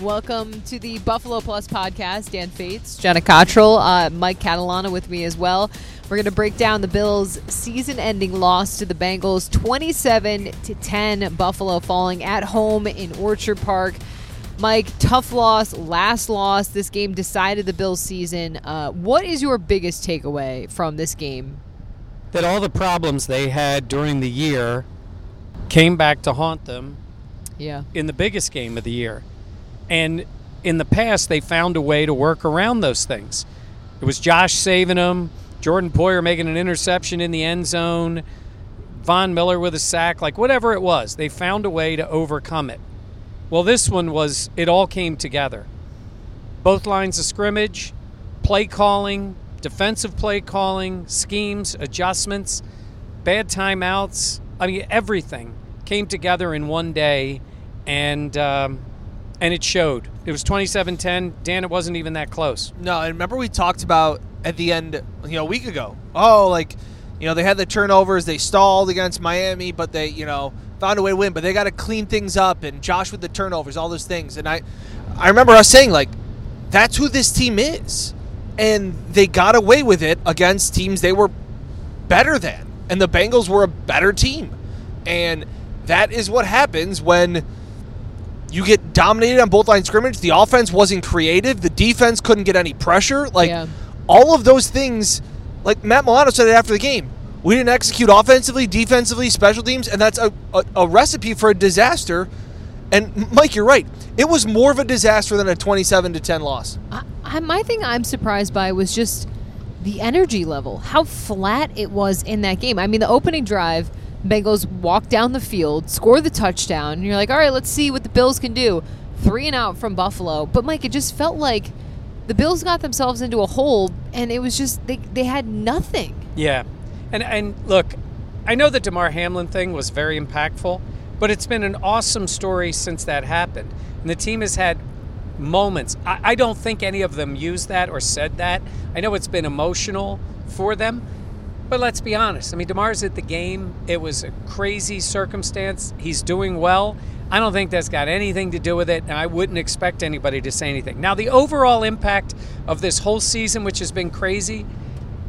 Welcome to the Buffalo Plus podcast. Dan Fetes, Jenna Cottrell, uh, Mike Catalana with me as well. We're going to break down the Bills' season-ending loss to the Bengals, 27 to 10. Buffalo falling at home in Orchard Park. Mike, tough loss, last loss. This game decided the Bills' season. Uh, what is your biggest takeaway from this game? That all the problems they had during the year came back to haunt them Yeah. in the biggest game of the year. And in the past, they found a way to work around those things. It was Josh saving them, Jordan Poyer making an interception in the end zone, Von Miller with a sack, like whatever it was. They found a way to overcome it. Well, this one was, it all came together. Both lines of scrimmage, play calling, defensive play calling, schemes, adjustments, bad timeouts. I mean, everything came together in one day, and um, and it showed. It was 27-10. Dan, it wasn't even that close. No, and remember we talked about at the end, you know, a week ago. Oh, like, you know, they had the turnovers, they stalled against Miami, but they, you know, found a way to win. But they got to clean things up, and Josh with the turnovers, all those things. And I, I remember us saying like, that's who this team is, and they got away with it against teams they were better than, and the Bengals were a better team, and that is what happens when you get dominated on both lines of scrimmage. The offense wasn't creative. The defense couldn't get any pressure. Like Yeah. all of those things, like Matt Milano said it after the game. We didn't execute offensively, defensively, special teams, and that's a, a, a recipe for a disaster. And Mike, you're right. It was more of a disaster than a 27 to 10 loss. I, I, my thing I'm surprised by was just the energy level, how flat it was in that game. I mean, the opening drive, Bengals walk down the field, score the touchdown, and you're like, all right, let's see what the Bills can do. Three and out from Buffalo. But, Mike, it just felt like the Bills got themselves into a hole, and it was just, they, they had nothing. Yeah. And and look, I know the Damar Hamlin thing was very impactful, but it's been an awesome story since that happened. And the team has had moments. I, I don't think any of them used that or said that. I know it's been emotional for them. But let's be honest. I mean, Damar's at the game. It was a crazy circumstance. He's doing well. I don't think that's got anything to do with it, and I wouldn't expect anybody to say anything. Now, the overall impact of this whole season, which has been crazy,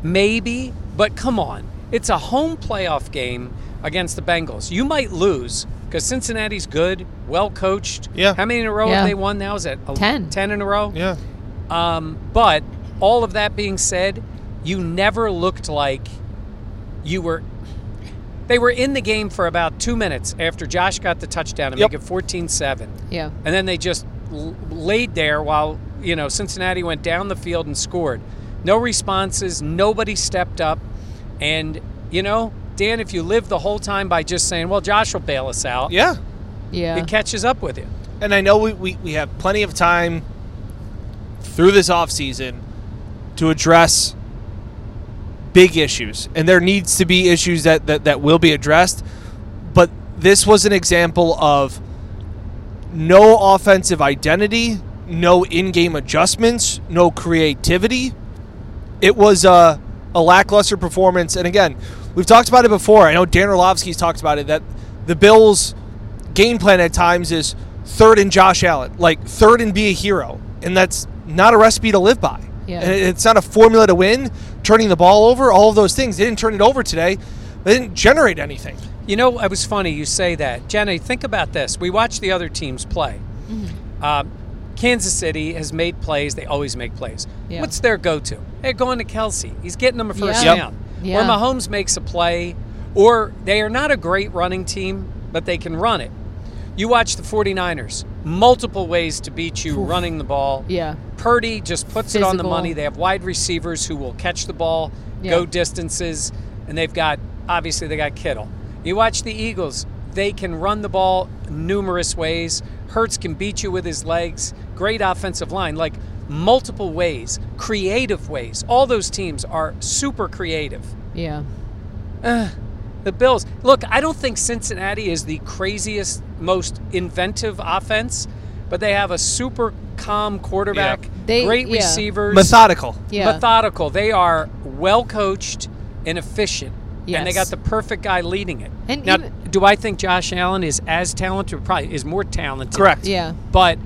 maybe, but come on. It's a home playoff game against the Bengals. You might lose because Cincinnati's good, well coached. Yeah. How many in a row Yeah. have they won now? Is it 10. 10 in a row? Yeah. Um, but all of that being said, you never looked like you were. They were in the game for about two minutes after Josh got the touchdown and Yep. make it 14 7. Yeah. And then they just l- laid there while, you know, Cincinnati went down the field and scored. No responses, nobody stepped up. And, you know, Dan, if you live the whole time by just saying, well, Josh will bail us out, Yeah. Yeah. it catches up with you. And I know we, we, we have plenty of time through this offseason to address big issues. And there needs to be issues that, that, that will be addressed. But this was an example of no offensive identity, no in game adjustments, no creativity. It was a, a lackluster performance. And again, we've talked about it before. I know Dan Orlovsky's talked about it that the Bills' game plan at times is third and Josh Allen, like third and be a hero. And that's not a recipe to live by. Yeah. And it's not a formula to win, turning the ball over, all of those things. They didn't turn it over today. They didn't generate anything. You know, it was funny you say that. Jenny, think about this. We watch the other teams play. Mm-hmm. Um, Kansas City has made plays. They always make plays. Yeah. What's their go to? They're going to Kelce. He's getting them a first Yeah. Yep. down. Yeah. Or Mahomes makes a play, or they are not a great running team, but they can run it. You watch the 49ers, multiple ways to beat you running the ball. Yeah. Purdy just puts it on the money. They have wide receivers who will catch the ball, Yeah. go distances, and they've got obviously they got Kittle. You watch the Eagles; they can run the ball numerous ways. Hurts can beat you with his legs. Great offensive line, like multiple ways, creative ways. All those teams are super creative. Yeah. The Bills. Look, I don't think Cincinnati is the craziest, most inventive offense, but they have a super calm quarterback, They- great yeah. receivers, Methodical. Yeah. methodical. They are well coached and efficient. And they got the perfect guy leading it. And now, even- do I think Josh Allen is as talented? Or probably is more talented. Correct. Yeah. But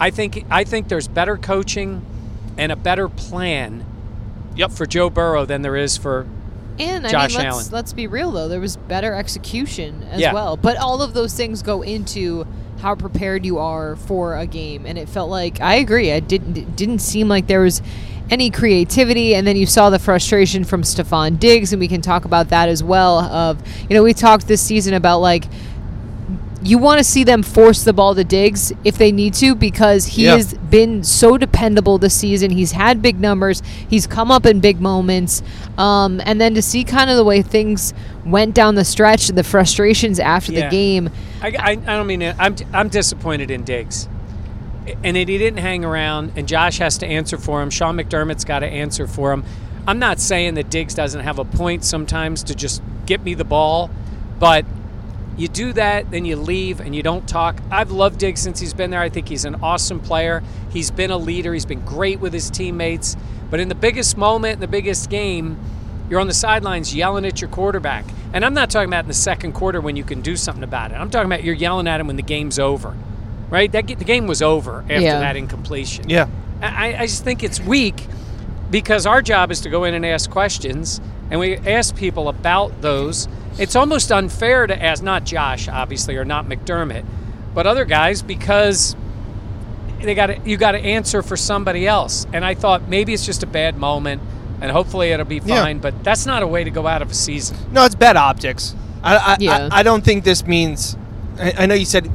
I think I think there's better coaching and a better plan Yep. for Joe Burrow than there is for And I mean, let's, Allen. let's be real though. There was better execution as Yeah. well. But all of those things go into how prepared you are for a game. And it felt like I agree. I didn't it didn't seem like there was any creativity. And then you saw the frustration from Stefon Diggs, and we can talk about that as well. Of you know, we talked this season about like you want to see them force the ball to Diggs if they need to because he Yeah. has been so dependable this season. He's had big numbers. He's come up in big moments. Um, and then to see kind of the way things went down the stretch, the frustrations after Yeah. the game. I, I, I don't mean it. I'm, I'm disappointed in Diggs. And that he didn't hang around, and Josh has to answer for him. Sean McDermott's got to answer for him. I'm not saying that Diggs doesn't have a point sometimes to just get me the ball, but you do that, then you leave and you don't talk. I've loved Diggs since he's been there. I think he's an awesome player. He's been a leader, he's been great with his teammates. But in the biggest moment, in the biggest game, you're on the sidelines yelling at your quarterback. And I'm not talking about in the second quarter when you can do something about it. I'm talking about you're yelling at him when the game's over, right? That the game was over after Yeah. that incompletion. Yeah. I, I just think it's weak because our job is to go in and ask questions, and we ask people about those. It's almost unfair to ask not Josh, obviously, or not McDermott, but other guys because they got you got to answer for somebody else. And I thought maybe it's just a bad moment, and hopefully it'll be Yeah. fine. But that's not a way to go out of a season. No, it's bad optics. I, I, Yeah. I, I don't think this means. I, I know you said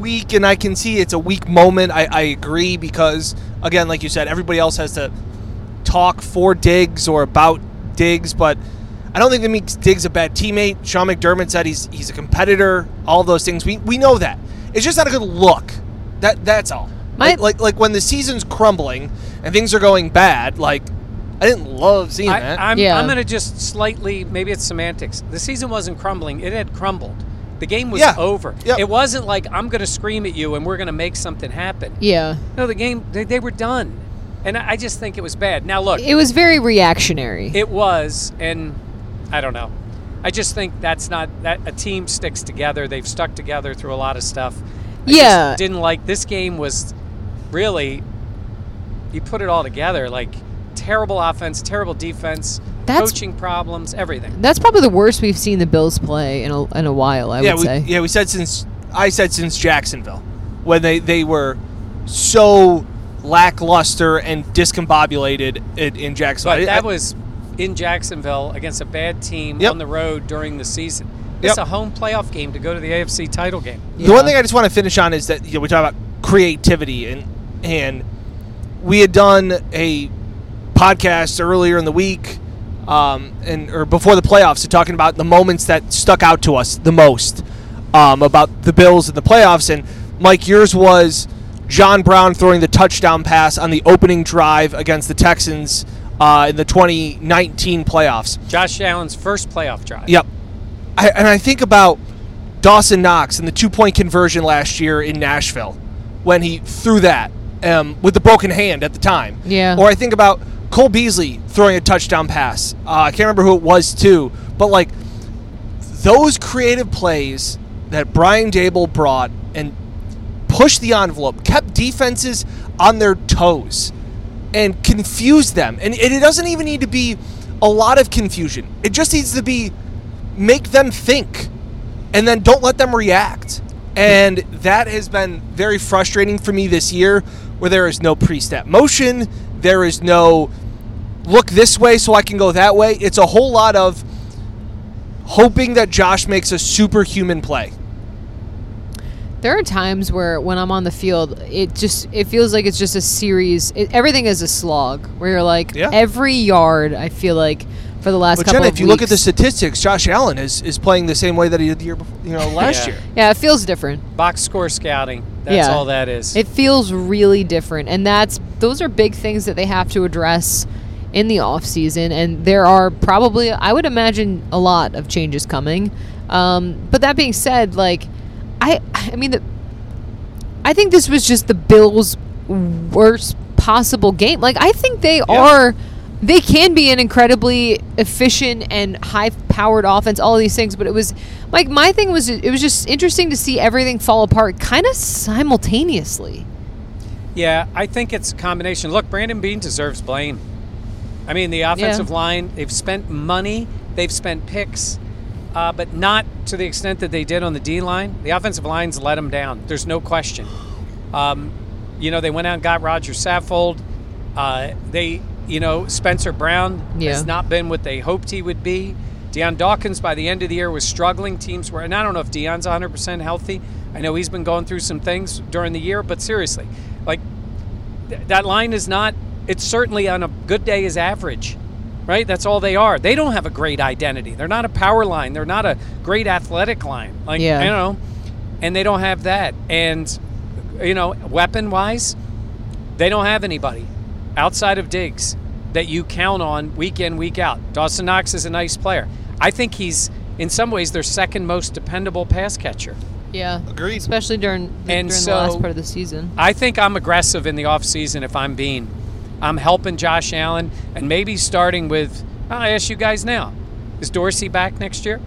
weak, and I can see it's a weak moment. I, I agree because, again, like you said, everybody else has to talk for Diggs or about Diggs, but I don't think that makes Diggs a bad teammate. Sean McDermott said he's he's a competitor. All those things we we know that. It's just not a good look. That that's all. My- like, like like when the season's crumbling and things are going bad. Like I didn't love seeing I, that. I'm, Yeah. I'm going to just slightly, maybe it's semantics. The season wasn't crumbling, it had crumbled. The game was Yeah. over. Yep. It wasn't like I'm going to scream at you and we're going to make something happen. Yeah. No, the game, they, they were done. And I I just think it was bad. Now, look, It was very reactionary. it was, and I don't know. I just think that's not, that a team sticks together. They've stuck together through a lot of stuff. I just Yeah. didn't like, this game was really, you put it all together, like terrible offense, terrible defense, That's- coaching problems, everything. That's probably the worst we've seen the Bills play in a, in a while, I yeah, would we, say. yeah, we said since I said since Jacksonville, when they they were so lackluster and discombobulated in, in Jacksonville. But I- that I- was in Jacksonville against a bad team Yep. on the road during the season. It's Yep. a home playoff game to go to the AFC title game. the one thing I just want to finish on is that you know, we talk about creativity and and we had done a podcast earlier in the week. Um, and or before the playoffs, talking about the moments that stuck out to us the most um, about the Bills in the playoffs. And Mike, yours was John Brown throwing the touchdown pass on the opening drive against the Texans uh, in the 2019 playoffs. Josh Allen's first playoff drive. Yep. I, and I think about Dawson Knox and the two point conversion last year in Nashville when he threw that um, with the broken hand at the time. Yeah. Or I think about Cole Beasley throwing a touchdown pass. Uh, I can't remember who it was too, but like those creative plays that Brian Daboll brought and pushed the envelope, kept defenses on their toes, and confuse them. And, it doesn't even need to be a lot of confusion. It just needs to be make them think. and then don't let them react. And that has been very frustrating for me this year, where there is no pre-snap motion, there is no look this way so I can go that way. It's a whole lot of hoping that Josh makes a superhuman play. There are times where when I'm on the field, it just it feels like it's just a series. It, everything is a slog. Where you're like Yeah. every yard. I feel like for the last But couple Jenna, of if you look at the statistics, Josh Allen is, is playing the same way that he did the year before, you know, last Yeah. year. yeah, it feels different. Box score scouting. That's Yeah. all that is. It feels really different, and that's those are big things that they have to address in the off season. And there are probably, I would imagine, a lot of changes coming. Um, but that being said, like I, I mean, the, I think this was just the Bills' worst possible game. Like I think they are. They can be an incredibly efficient and high-powered offense, all of these things. But it was like my thing was it was just interesting to see everything fall apart kind of simultaneously. Yeah, I think it's a combination. Look, Brandon Beane deserves blame. I mean, the offensive line, they've spent money, they've spent picks, uh, but not to the extent that they did on the D line. The offensive line's let them down. There's no question. Um, you know, they went out and got Roger Saffold. Uh, they, you know, Spencer Brown Yeah. has not been what they hoped he would be. Dion Dawkins by the end of the year was struggling. Teams were, and I don't know if Dion's 100% healthy. I know he's been going through some things during the year, but seriously, like th- that line is not. It's certainly on a good day is average, right? That's all they are. They don't have a great identity. They're not a power line. They're not a great athletic line. Like Yeah. you know, and they don't have that. And you know, weapon wise, they don't have anybody outside of Diggs that you count on week in week out. Dawson Knox is a nice player. I think he's in some ways their second most dependable pass catcher. Yeah, Agreed. Especially during And during so- the last part of the season. I think I'm aggressive in the offseason if I'm Beane. I'm helping Josh Allen and maybe starting with I'll ask you guys now. Is Dorsey back next year?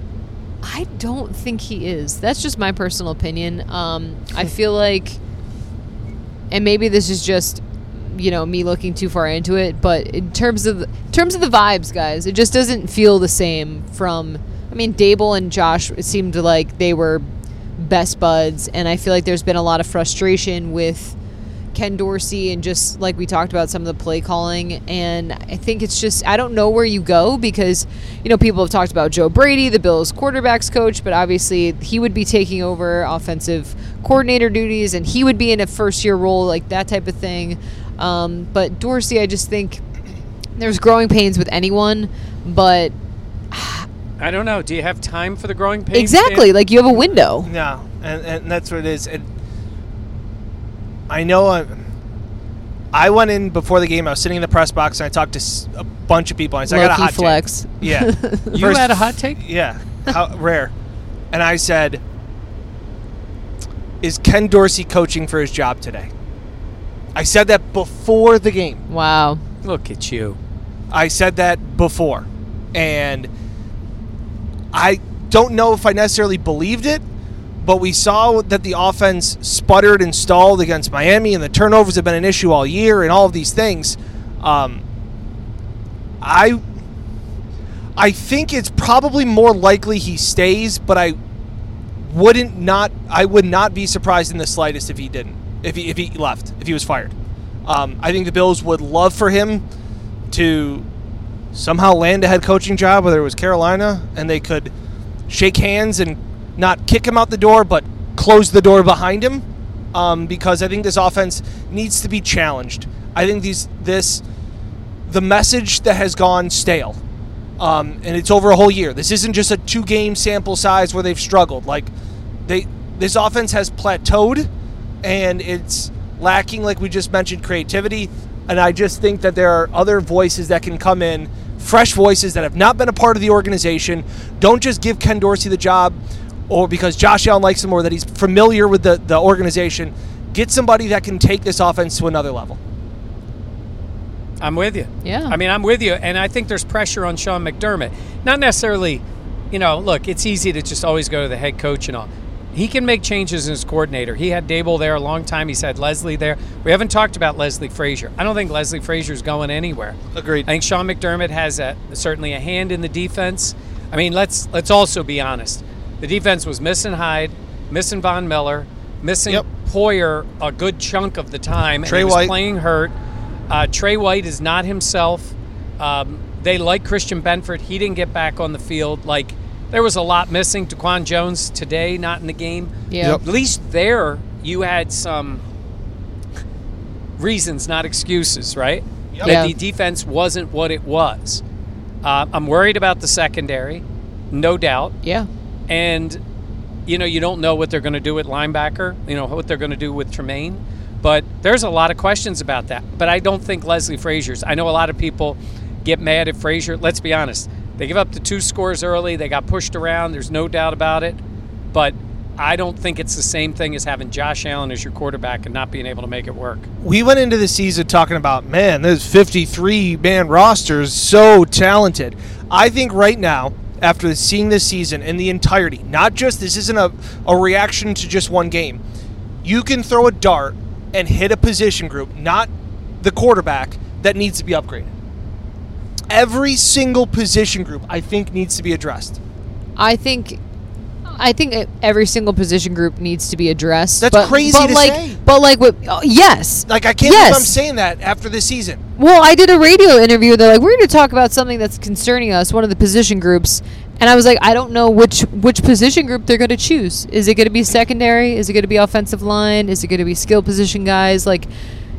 I don't think he is. That's just my personal opinion. Um, I feel like, and maybe this is just, you know, me looking too far into it. But in terms of in terms of the vibes, guys, it just doesn't feel the same. From, I mean, Daboll and Josh, seemed like they were best buds, and I feel like there's been a lot of frustration with Ken Dorsey and just like we talked about some of the play calling and I think it's just I don't know where you go because you know people have talked about Joe Brady the Bills quarterbacks coach but obviously he would be taking over offensive coordinator duties and he would be in a first year role like that type of thing um, but Dorsey I just think there's growing pains with anyone but I don't know. Do you have time for the growing pains? exactly Dan? like you have a window No, and, and that's what it is. And I know I, I went in before the game. I was sitting in the press box and I talked to a bunch of people. And I said, I got a Low-key hot take." Yeah, You First- had a hot take? Yeah, how rare. And I said, "Is Ken Dorsey coaching for his job today?" I said that before the game. wow Look at you. I said that before. And I don't know if I necessarily believed it, but we saw that the offense sputtered and stalled against Miami, and the turnovers have been an issue all year, and all of these things. Um, I I think it's probably more likely he stays, but I wouldn't not I would not be surprised in the slightest if he didn't if he if he left if he was fired. Um, I think the Bills would love for him to somehow land a head coaching job, whether it was Carolina, and they could shake hands and not kick him out the door, but close the door behind him. Um, because I think this offense needs to be challenged. I think these this the message that has gone stale, um, and it's over a whole year. This isn't just a two game sample size where they've struggled. Like they this offense has plateaued, and it's lacking, like we just mentioned, creativity. And I just think that there are other voices that can come in, fresh voices that have not been a part of the organization. Don't just give Ken Dorsey the job, or because Josh Allen likes him, or that he's familiar with the, the organization. Get somebody that can take this offense to another level. I'm with you. Yeah. I mean, I'm with you, and I think there's pressure on Sean McDermott. Not necessarily, you know. Look, it's easy to just always go to the head coach and all. He can make changes in his coordinator. He had Daboll there a long time. He's had Leslie there. We haven't talked about Leslie Frazier. I don't think Leslie Frazier's going anywhere. Agreed. I think Sean McDermott has a, certainly a hand in the defense. I mean, let's let's also be honest. The defense was missing Hyde, missing Von Miller, missing Yep. Poyer a good chunk of the time. Tre and he was White. playing hurt. Uh, Tre White is not himself. Um, they like Christian Benford. He didn't get back on the field. Like there was a lot missing. Daquan Jones today not in the game. Yeah. Yep. At least there you had some reasons, not excuses, right? Yep. That the defense wasn't what it was. Uh, I'm worried about the secondary, no doubt. Yeah. And, you know, you don't know what they're going to do at linebacker, you know, what they're going to do with Tremaine. But there's a lot of questions about that. But I don't think Leslie Frazier's. I know a lot of people get mad at Frazier. Let's be honest. They give up the two scores early. They got pushed around. There's no doubt about it. But I don't think it's the same thing as having Josh Allen as your quarterback and not being able to make it work. we went into the season talking about man this 53 man roster is so talented i think right now after seeing this season in the entirety. Not just this isn't a, a reaction to just one game. You can throw a dart and hit a position group not the quarterback that needs to be upgraded. Every single position group i think needs to be addressed. I think I think every single position group needs to be addressed. That's but, crazy but to like, say. But like, what? oh, yes. like i can't yes. believe i'm saying that after this season Well, I did a radio interview. They're like, we're going to talk about something that's concerning us, one of the position groups. And I was like, I don't know which which position group they're going to choose. Is it going to be secondary? Is it going to be offensive line? Is it going to be skill position guys? Like,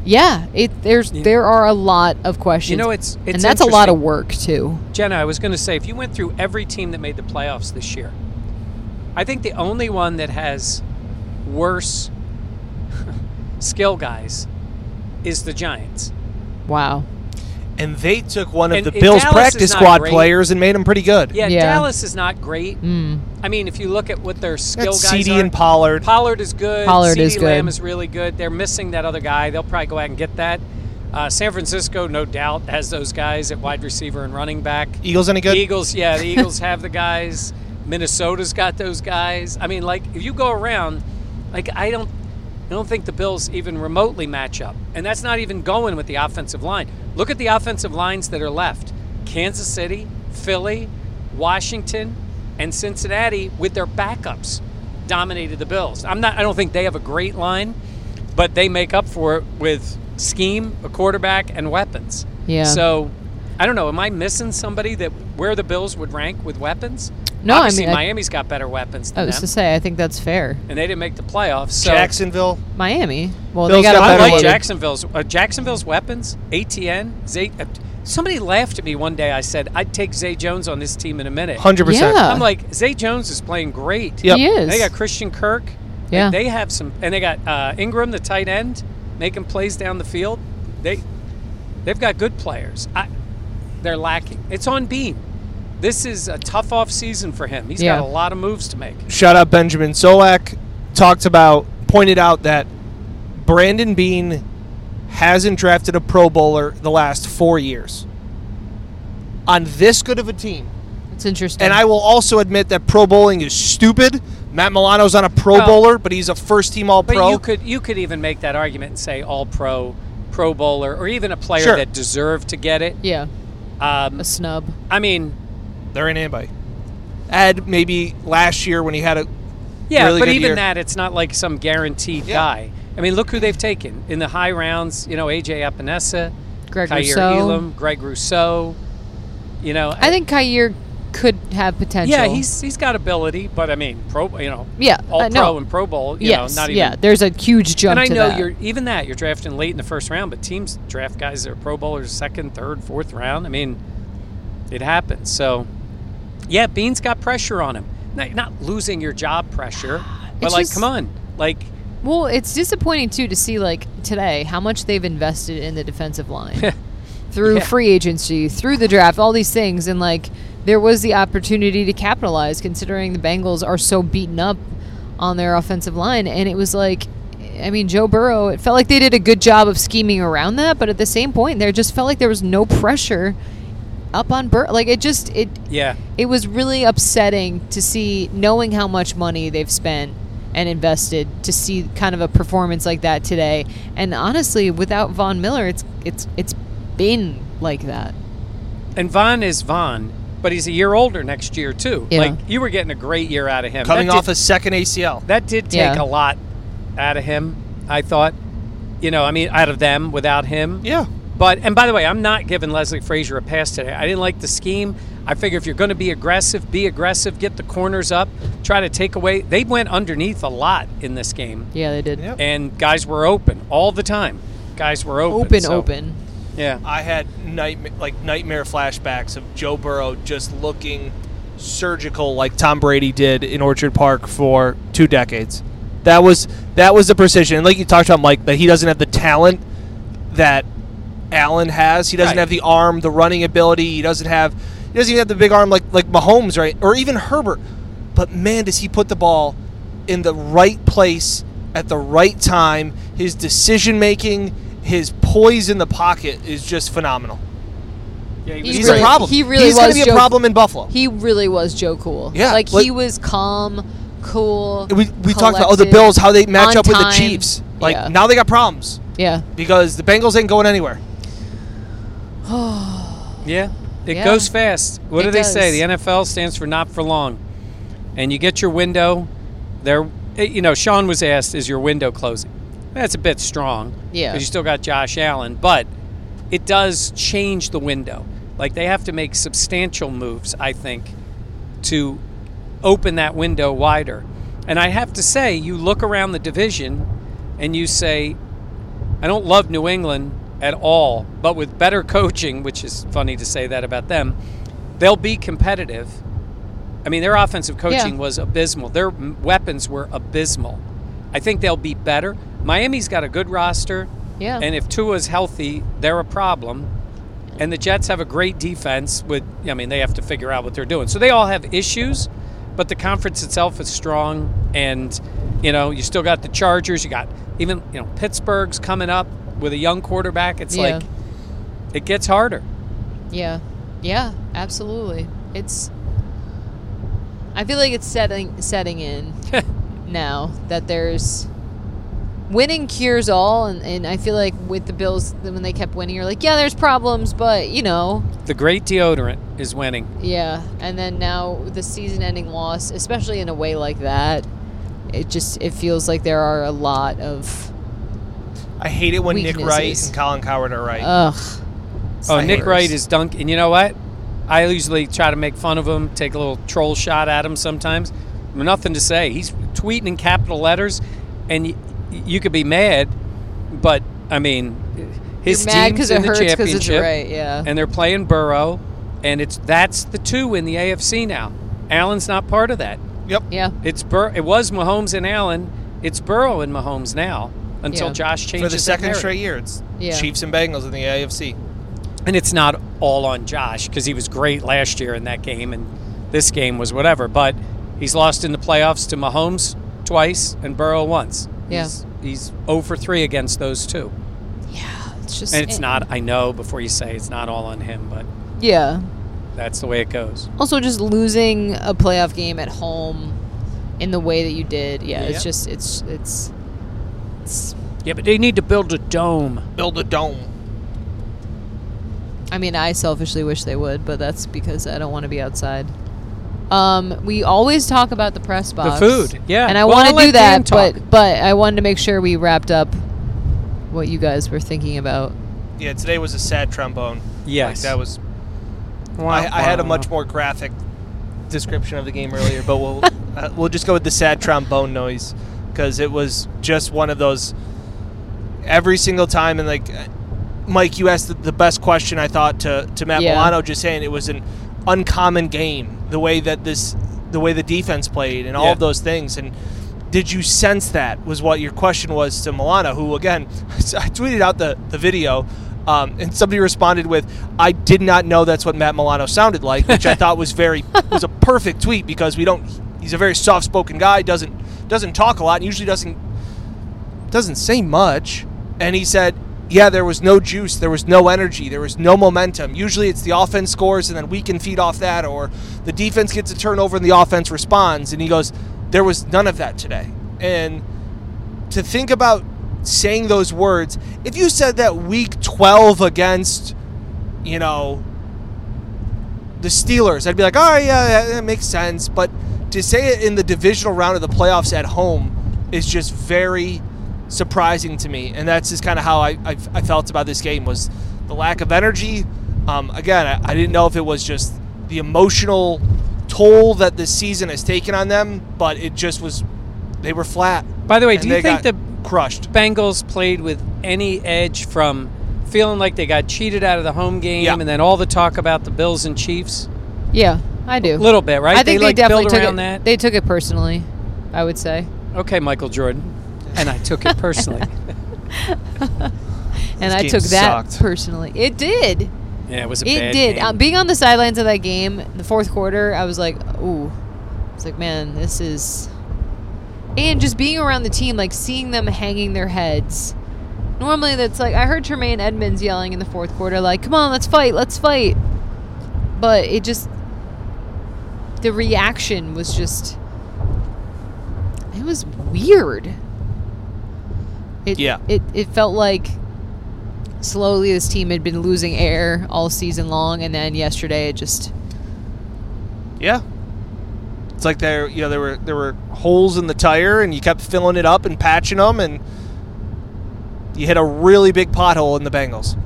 yeah, it there's there are a lot of questions. You know, it's- and that's a lot of work too. Jenna, I was going to say, if you went through every team that made the playoffs this year, I think the only one that has worse skill guys is the Giants. Wow. and they took one of And- the and bills Dallas practice squad great. players and made him pretty good Yeah, Yeah. Dallas is not great. Mm. I mean, if you look at what their skill That's guys CeeDee are, and Pollard. Pollard is good. Pollard CeeDee is Lamb is really good. They're missing that other guy. They'll probably go out and get that. Uh, San Francisco, no doubt, has those guys at wide receiver and running back. Eagles any good? Eagles, yeah, the Eagles have the guys. Minnesota's got those guys. I mean, like if you go around, like I don't, I don't think the Bills even remotely match up, and that's not even going with the offensive line. Look at the offensive lines that are left: Kansas City, Philly, Washington, and Cincinnati with their backups dominated the Bills. I'm not. I don't think they have a great line, but they make up for it with scheme, a quarterback, and weapons. Yeah. So, I don't know. Am I missing somebody that where the Bills would rank with weapons? No, I Obviously, mean, I- Miami's got better weapons I than was them, to say, I think that's fair. and they didn't make the playoffs. So Jacksonville. Miami. Well, Bills they got, got a I better like loaded. Jacksonville's uh, Jacksonville's weapons. Etienne, Zay. Uh, somebody laughed at me one day. I said I'd take Zay Jones on this team in a minute. Hundred percent. Yeah. I'm like Zay Jones is playing great. Yep. He is. They got Christian Kirk. They- Yeah. They, have some, and they got uh, Engram, the tight end, making plays down the field. They, they've got good players. I, they're lacking. It's on Beane. This is a tough off season for him. He's Yeah. got a lot of moves to make. Shout out Benjamin Solak. Talked about, pointed out that Brandon Beane hasn't drafted a Pro Bowler the last four years. On this good of a team. It's interesting. And I will also admit that Pro Bowling is stupid. Matt Milano's on a Pro Well, Bowler, but he's a first team All But Pro. you could you could even make that argument and say all pro, pro bowler, or even a player Sure. that deserved to get it. yeah, Um, a snub. I mean, there ain't anybody. Ed, maybe last year when he had a yeah, really but good even year. that, it's not like some guaranteed Yeah. guy. I mean, look who they've taken in the high rounds. You know, AJ Epenesa, Greg Kaiir Rousseau. Elam, Greg Rousseau. You know, I think Kaiir could have potential. yeah, he's he's got ability, but I mean, pro, you know, Yeah, all uh, pro no. and Pro Bowl. You yes, know, not even yeah. There's a huge jump. and I to know that. you're even that you're drafting late in the first round, but teams draft guys that are Pro Bowlers second, third, fourth round. I mean, it happens. So, yeah, Beane's got pressure on him. Not, not losing your job pressure, but It's like, just- come on, like Well, it's disappointing too to see like today how much they've invested in the defensive line through Yeah. free agency, through the draft, all these things, and like there was the opportunity to capitalize considering the Bengals are so beaten up on their offensive line, and it was like. I mean, Joe Burrow, it felt like they did a good job of scheming around that, but at the same point, there just felt like there was no pressure up on Burrow. Like, it just, it, yeah, it was really upsetting to see knowing how much money they've spent and invested to see kind of a performance like that today and honestly without Von Miller it's it's it's been like that and Vaughn is Vaughn, but he's a year older next year too. Yeah. Like you were getting a great year out of him. Coming That off did- a second ACL. that did take Yeah. a lot out of him. I thought, you know, I mean, out of them without him. Yeah. But and by the way, I'm not giving Leslie Frazier a pass today. I didn't like the scheme. I figure if you're going to be aggressive, be aggressive, get the corners up, try to take away. They went underneath a lot in this game, Yeah, they did. Yep. and guys were open all the time. Guys were open. Open, so, open. Yeah. I had nightmare, like nightmare flashbacks of Joe Burrow just looking surgical like Tom Brady did in Orchard Park for two decades. That was that was the precision. And like you talked about, Mike, that he doesn't have the talent that Allen has. He doesn't Right. have the arm, the running ability. He doesn't have he doesn't even have the big arm like like Mahomes, right? Or even Herbert. But man, does he put the ball in the right place at the right time. His decision making, his poise in the pocket is just phenomenal. Yeah, he He's He's really- a problem. he really He's going was to be a problem in Buffalo. He really was Joe Cool. Yeah, like like- he was calm, cool. we we talked about oh the Bills how they match on up with the. Chiefs. Like Yeah. now they got problems Yeah. because the Bengals ain't going anywhere. Yeah, it Yeah. goes fast. What It do they say? The NFL stands for not for long, and you get your window. There, eh, you know, Sean was asked, "Is your window closing?" That's a bit strong. Yeah. because you still got Josh Allen, but it does change the window. Like they have to make substantial moves, I think, to open that window wider. And I have to say, you look around the division, and you say, I don't love New England at all, but with better coaching, which is funny to say that about them, they'll be competitive. I mean, their offensive coaching Yeah. was abysmal. Their weapons were abysmal. I think they'll be better. Miami's got a good roster, Yeah. and if Tua's healthy, they're a problem. And the Jets have a great defense. With I mean, they have to figure out what they're doing. So they all have issues, but the conference itself is strong. And you know, you still got the Chargers. You got even you know Pittsburgh's coming up with a young quarterback. It's Yeah. like it gets harder. Yeah. Yeah, absolutely. It's I feel like it's setting setting in now that there's winning cures all and, and I feel like with the Bills when they kept winning you're like, yeah, there's problems, but you know, The great deodorant is winning. yeah. And then now the season ending loss, especially in a way like that, it just it feels like there are a lot of I hate it when Nick Wright Weaknesses. and Colin Cowherd are right. ugh. Oh, the Nick haters. Wright is dunk, and you know what? I usually try to make fun of him, take a little troll shot at him sometimes. Nothing to say. He's tweeting in capital letters, and y- you could be mad, but I mean, his You're mad team's 'cause in it the hurts 'cause it's championship, right, yeah. and they're playing Burrow, and it's that's the two in the AFC now. Allen's not part of that. Yep. Yeah. It's Bur- It was Mahomes and Allen. It's Burrow and Mahomes now until Yeah. Josh changes For the second narrative. straight year, it's Yeah. Chiefs and Bengals in the AFC. And it's not all on Josh because he was great last year in that game, and this game was whatever. But he's lost in the playoffs to Mahomes twice and Burrow once. Yeah. He's, he's 0 for 3 against those two. Yeah, It's just And it's it- not, I know before you say it's not all on him, but Yeah. that's the way it goes. Also, just losing a playoff game at home in the way that you did, yeah, Yeah. it's just it's it's it's. Yeah, but they need to build a dome. Build a dome. I mean, I selfishly wish they would, but that's because I don't want to be outside. Um, we always talk about the press box, the food, yeah. and I Well, want to do that, talk. but but I wanted to make sure we wrapped up what you guys were thinking about. Yeah, today was a sad trombone. Yes. Like that was. I, I had a much more graphic description of the game earlier, but we'll uh, we'll just go with the sad trombone noise because it was just one of those. Every single time, and like, Mike, you asked the, the best question I thought to to Matt Yeah. Milano, just saying it was an uncommon game. The way that this, the way the defense played, and all Yeah. of those things, and did you sense that was what your question was to Milano, who again, I tweeted out the, the video, um, and somebody responded with, "I did not know that's what Matt Milano sounded like," which I thought was very was a perfect tweet because we don't. He's a very soft spoken guy, doesn't doesn't talk a lot, and usually doesn't doesn't say much. And he said, "Yeah, there was no juice, there was no energy, there was no momentum. Usually it's the offense scores, and then we can feed off that, or the defense gets a turnover and the offense responds." And he goes, "There was none of that today." And to think about saying those words, if you said that week 12 against, you know, the Steelers, I'd be like, oh yeah, that, that makes sense. But to say it in the divisional round of the playoffs at home is just very surprising to me, and that's just kind of how I, I, I felt about this game was the lack of energy. Um, again, I, I didn't know if it was just the emotional toll that this season has taken on them, but it just was they were flat. By the way, do you think got the crushed? Bengals played with any edge from feeling like they got cheated out of the home game, Yeah. and then all the talk about the Bills and Chiefs? Yeah, I do. A little bit, right? I think they, like definitely took around it. that. They took it personally. I would say, okay, Michael Jordan, and I took it personally. and I game took that sucked. personally. It did. yeah, it was a It bad did. game. Uh, being on the sidelines of that game, the fourth quarter, I was like, ooh. It's like, man, this is. And just being around the team, like seeing them hanging their heads. Normally, that's like I heard Tremaine Edmunds yelling in the fourth quarter, like, "Come on, let's fight, let's fight." But it just, the reaction was just, it was weird. It, Yeah. It it felt like slowly this team had been losing air all season long, and then yesterday it just Yeah. It's like there, you know, there were there were holes in the tire, and you kept filling it up and patching them, and you hit a really big pothole in the Bengals,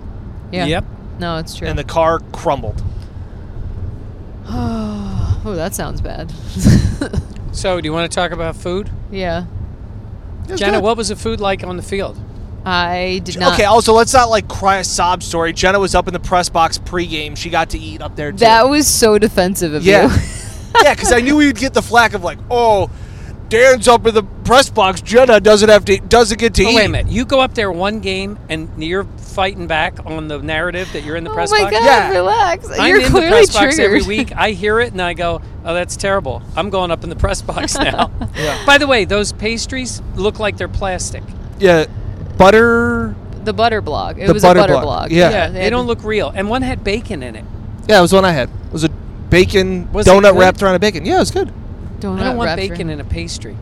yeah. Yep. No, it's true. and the car crumbled. oh, that sounds bad. So, do you want to talk about food? yeah. Jenna, good. what was the food like on the field? I did not. Okay, also let's not like cry a sob story. Jenna was up in the press box pregame. She got to eat up there too. that was so defensive of yeah, you. yeah, because I knew we would get the flack of like, oh, Dan's up in the press box. Jenna doesn't have to, doesn't get to Oh, eat. wait a minute. You go up there one game, and you're fighting back on the narrative that you're in the oh press my box? god, Yeah. relax. I'm You're in the clearly press box every week. I hear it and I go, "Oh, that's terrible." I'm going up in the press box now. Yeah. By the way, those pastries look like they're plastic. Yeah, butter. the butter blog. It The was butter a butter blog. blog. Yeah. Yeah, they they don't look real. And one had bacon in it. Yeah, it was one I had. It was a bacon Was donut wrapped around a bacon. Yeah, it was good. Donut I don't want bacon in a pastry.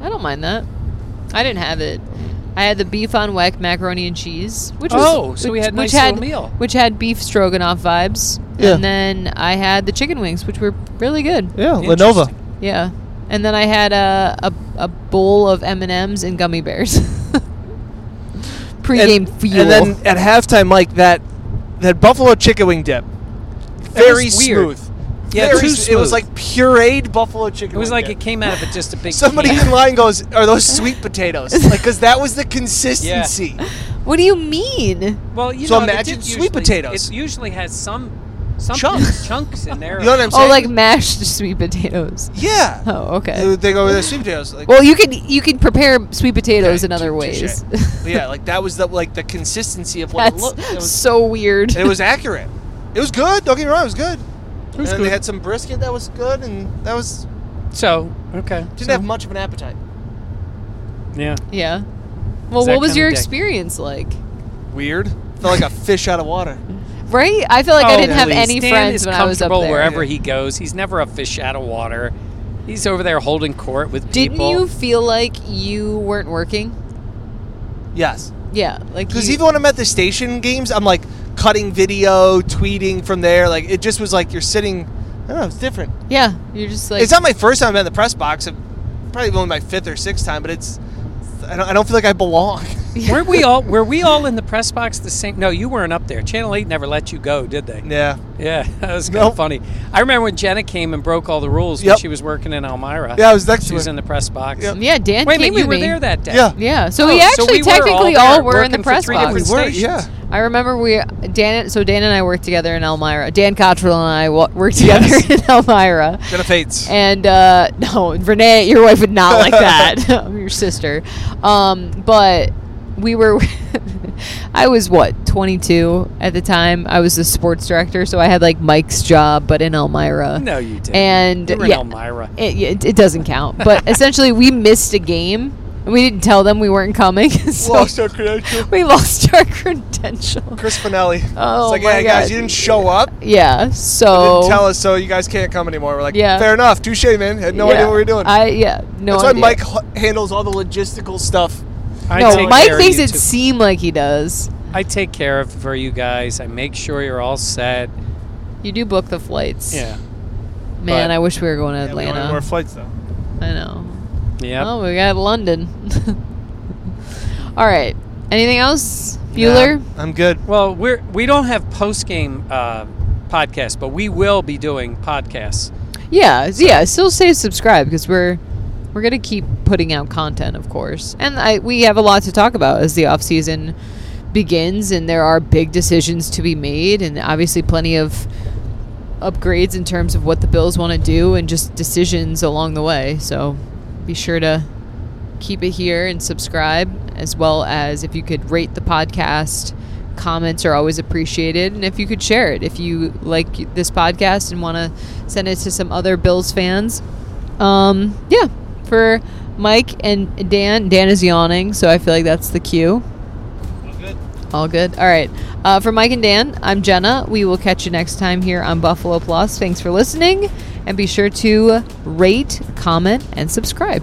I don't mind that. I didn't have it. I had the beef on weck macaroni and cheese, which was, Oh, was so we had a which had, little meal. which had beef stroganoff vibes. Yeah. And then I had the chicken wings, which were really good. Yeah, La Nova. Interesting. Yeah. And then I had a a, a bowl of M and M's and gummy bears. Pre-game and, fuel. And then at halftime, like that that buffalo chicken wing dip, very was weird. smooth. Yeah, Very too s- It was like pureed buffalo chicken. It was like dip. it came out of it just a big. Somebody can. in line goes, "Are those sweet potatoes?" Like, because that was the consistency. what do you mean? Well, you So know, the imagine dip sweet usually- potatoes. It usually has some some Chunks. chunks in there. You know what I'm saying? Oh, saying? like mashed sweet potatoes. yeah. Oh, okay. They, they go with the sweet potatoes. Like, Well, you can you can prepare sweet potatoes Okay, in other tou- ways. touche. Yeah, like that was the like the consistency of what it looked. It was, so weird. it was accurate. It was good. Don't get me wrong. It was good. Was and then good. they had some brisket that was good, and that was So okay, didn't So, have much of an appetite. yeah. yeah. Well, that what was kinda your day. experience like? Weird. Felt like a fish out of water. Right? I feel like I Oh, didn't have please. any Dan friends is when I was up comfortable there. wherever he goes. He's never a fish out of water. He's over there holding court with people. Didn't people. you feel like you weren't working? Yes. Yeah, like Because you- even when I'm at the station games, I'm like cutting video, tweeting from there. Like it just was like you're sitting. I don't know. It's different. yeah, you're just like it's not my first time in the press box. It's probably only my fifth or sixth time, but it's. I don't, I don't feel like I belong. Weren't we all? Were we all in the press box the same? No, you weren't up there. Channel Eight never let you go, did they? yeah. Yeah, that was kind Nope. of funny. I remember when Jenna came and broke all the rules when she was working in Elmira. Yeah, I was next She to was her. in the press box. Yep. yeah, Dan Wait a came minute, you were me. there that day. Yeah. Yeah, so Oh, we so actually we were all technically all, were in the press box. We were, yeah. I remember we Dan. So Dan and I worked together in Elmira. Dan Cottrell and I worked together Yes. in Elmira. Jenna Fetes. And uh, no, Renee, your wife would not like that. I'm your sister. Um, but we were. I was what 22 at the time. I was the sports director, so I had like Mike's job, but in Elmira. No, you didn't. And you were yeah, in Elmira. it, it, it doesn't count. But essentially, we missed a game, and we didn't tell them we weren't coming. so Lost our credential. we lost our credential. Chris Finelli. Oh it's like, my yeah, guys, you didn't show up. Yeah. So Didn't tell us, so you guys can't come anymore. We're like, Yeah. fair enough. Touche, man. Had no yeah, idea what we were doing. I yeah no That's idea. why Mike h- handles all the logistical stuff. I no, Mike care makes it too. seem like he does. I take care of for you guys. I make sure you're all set. You do book the flights. Yeah. Man, But- I wish we were going to Yeah, Atlanta. wanted more flights though. I know. Yeah. Oh, we got London. All right. Anything else, Bueller? Nah, I'm good. Well, we're we don't have post game uh, podcasts, but we will be doing podcasts. Yeah, yeah. Still say subscribe because we're we're gonna keep putting out content, of course, and I we have a lot to talk about as the off season begins, and there are big decisions to be made, and obviously plenty of upgrades in terms of what the Bills want to do, and just decisions along the way. So be sure to keep it here and subscribe, as well as if you could rate the podcast. Comments are always appreciated, and if you could share it, if you like this podcast and want to send it to some other Bills fans, um, yeah. For Mike and Dan, Dan is yawning, so I feel like that's the cue. All good. All good. All right. Uh, for Mike and Dan, I'm Jenna. We will catch you next time here on Buffalo Plus. Thanks for listening, and be sure to rate, comment, and subscribe.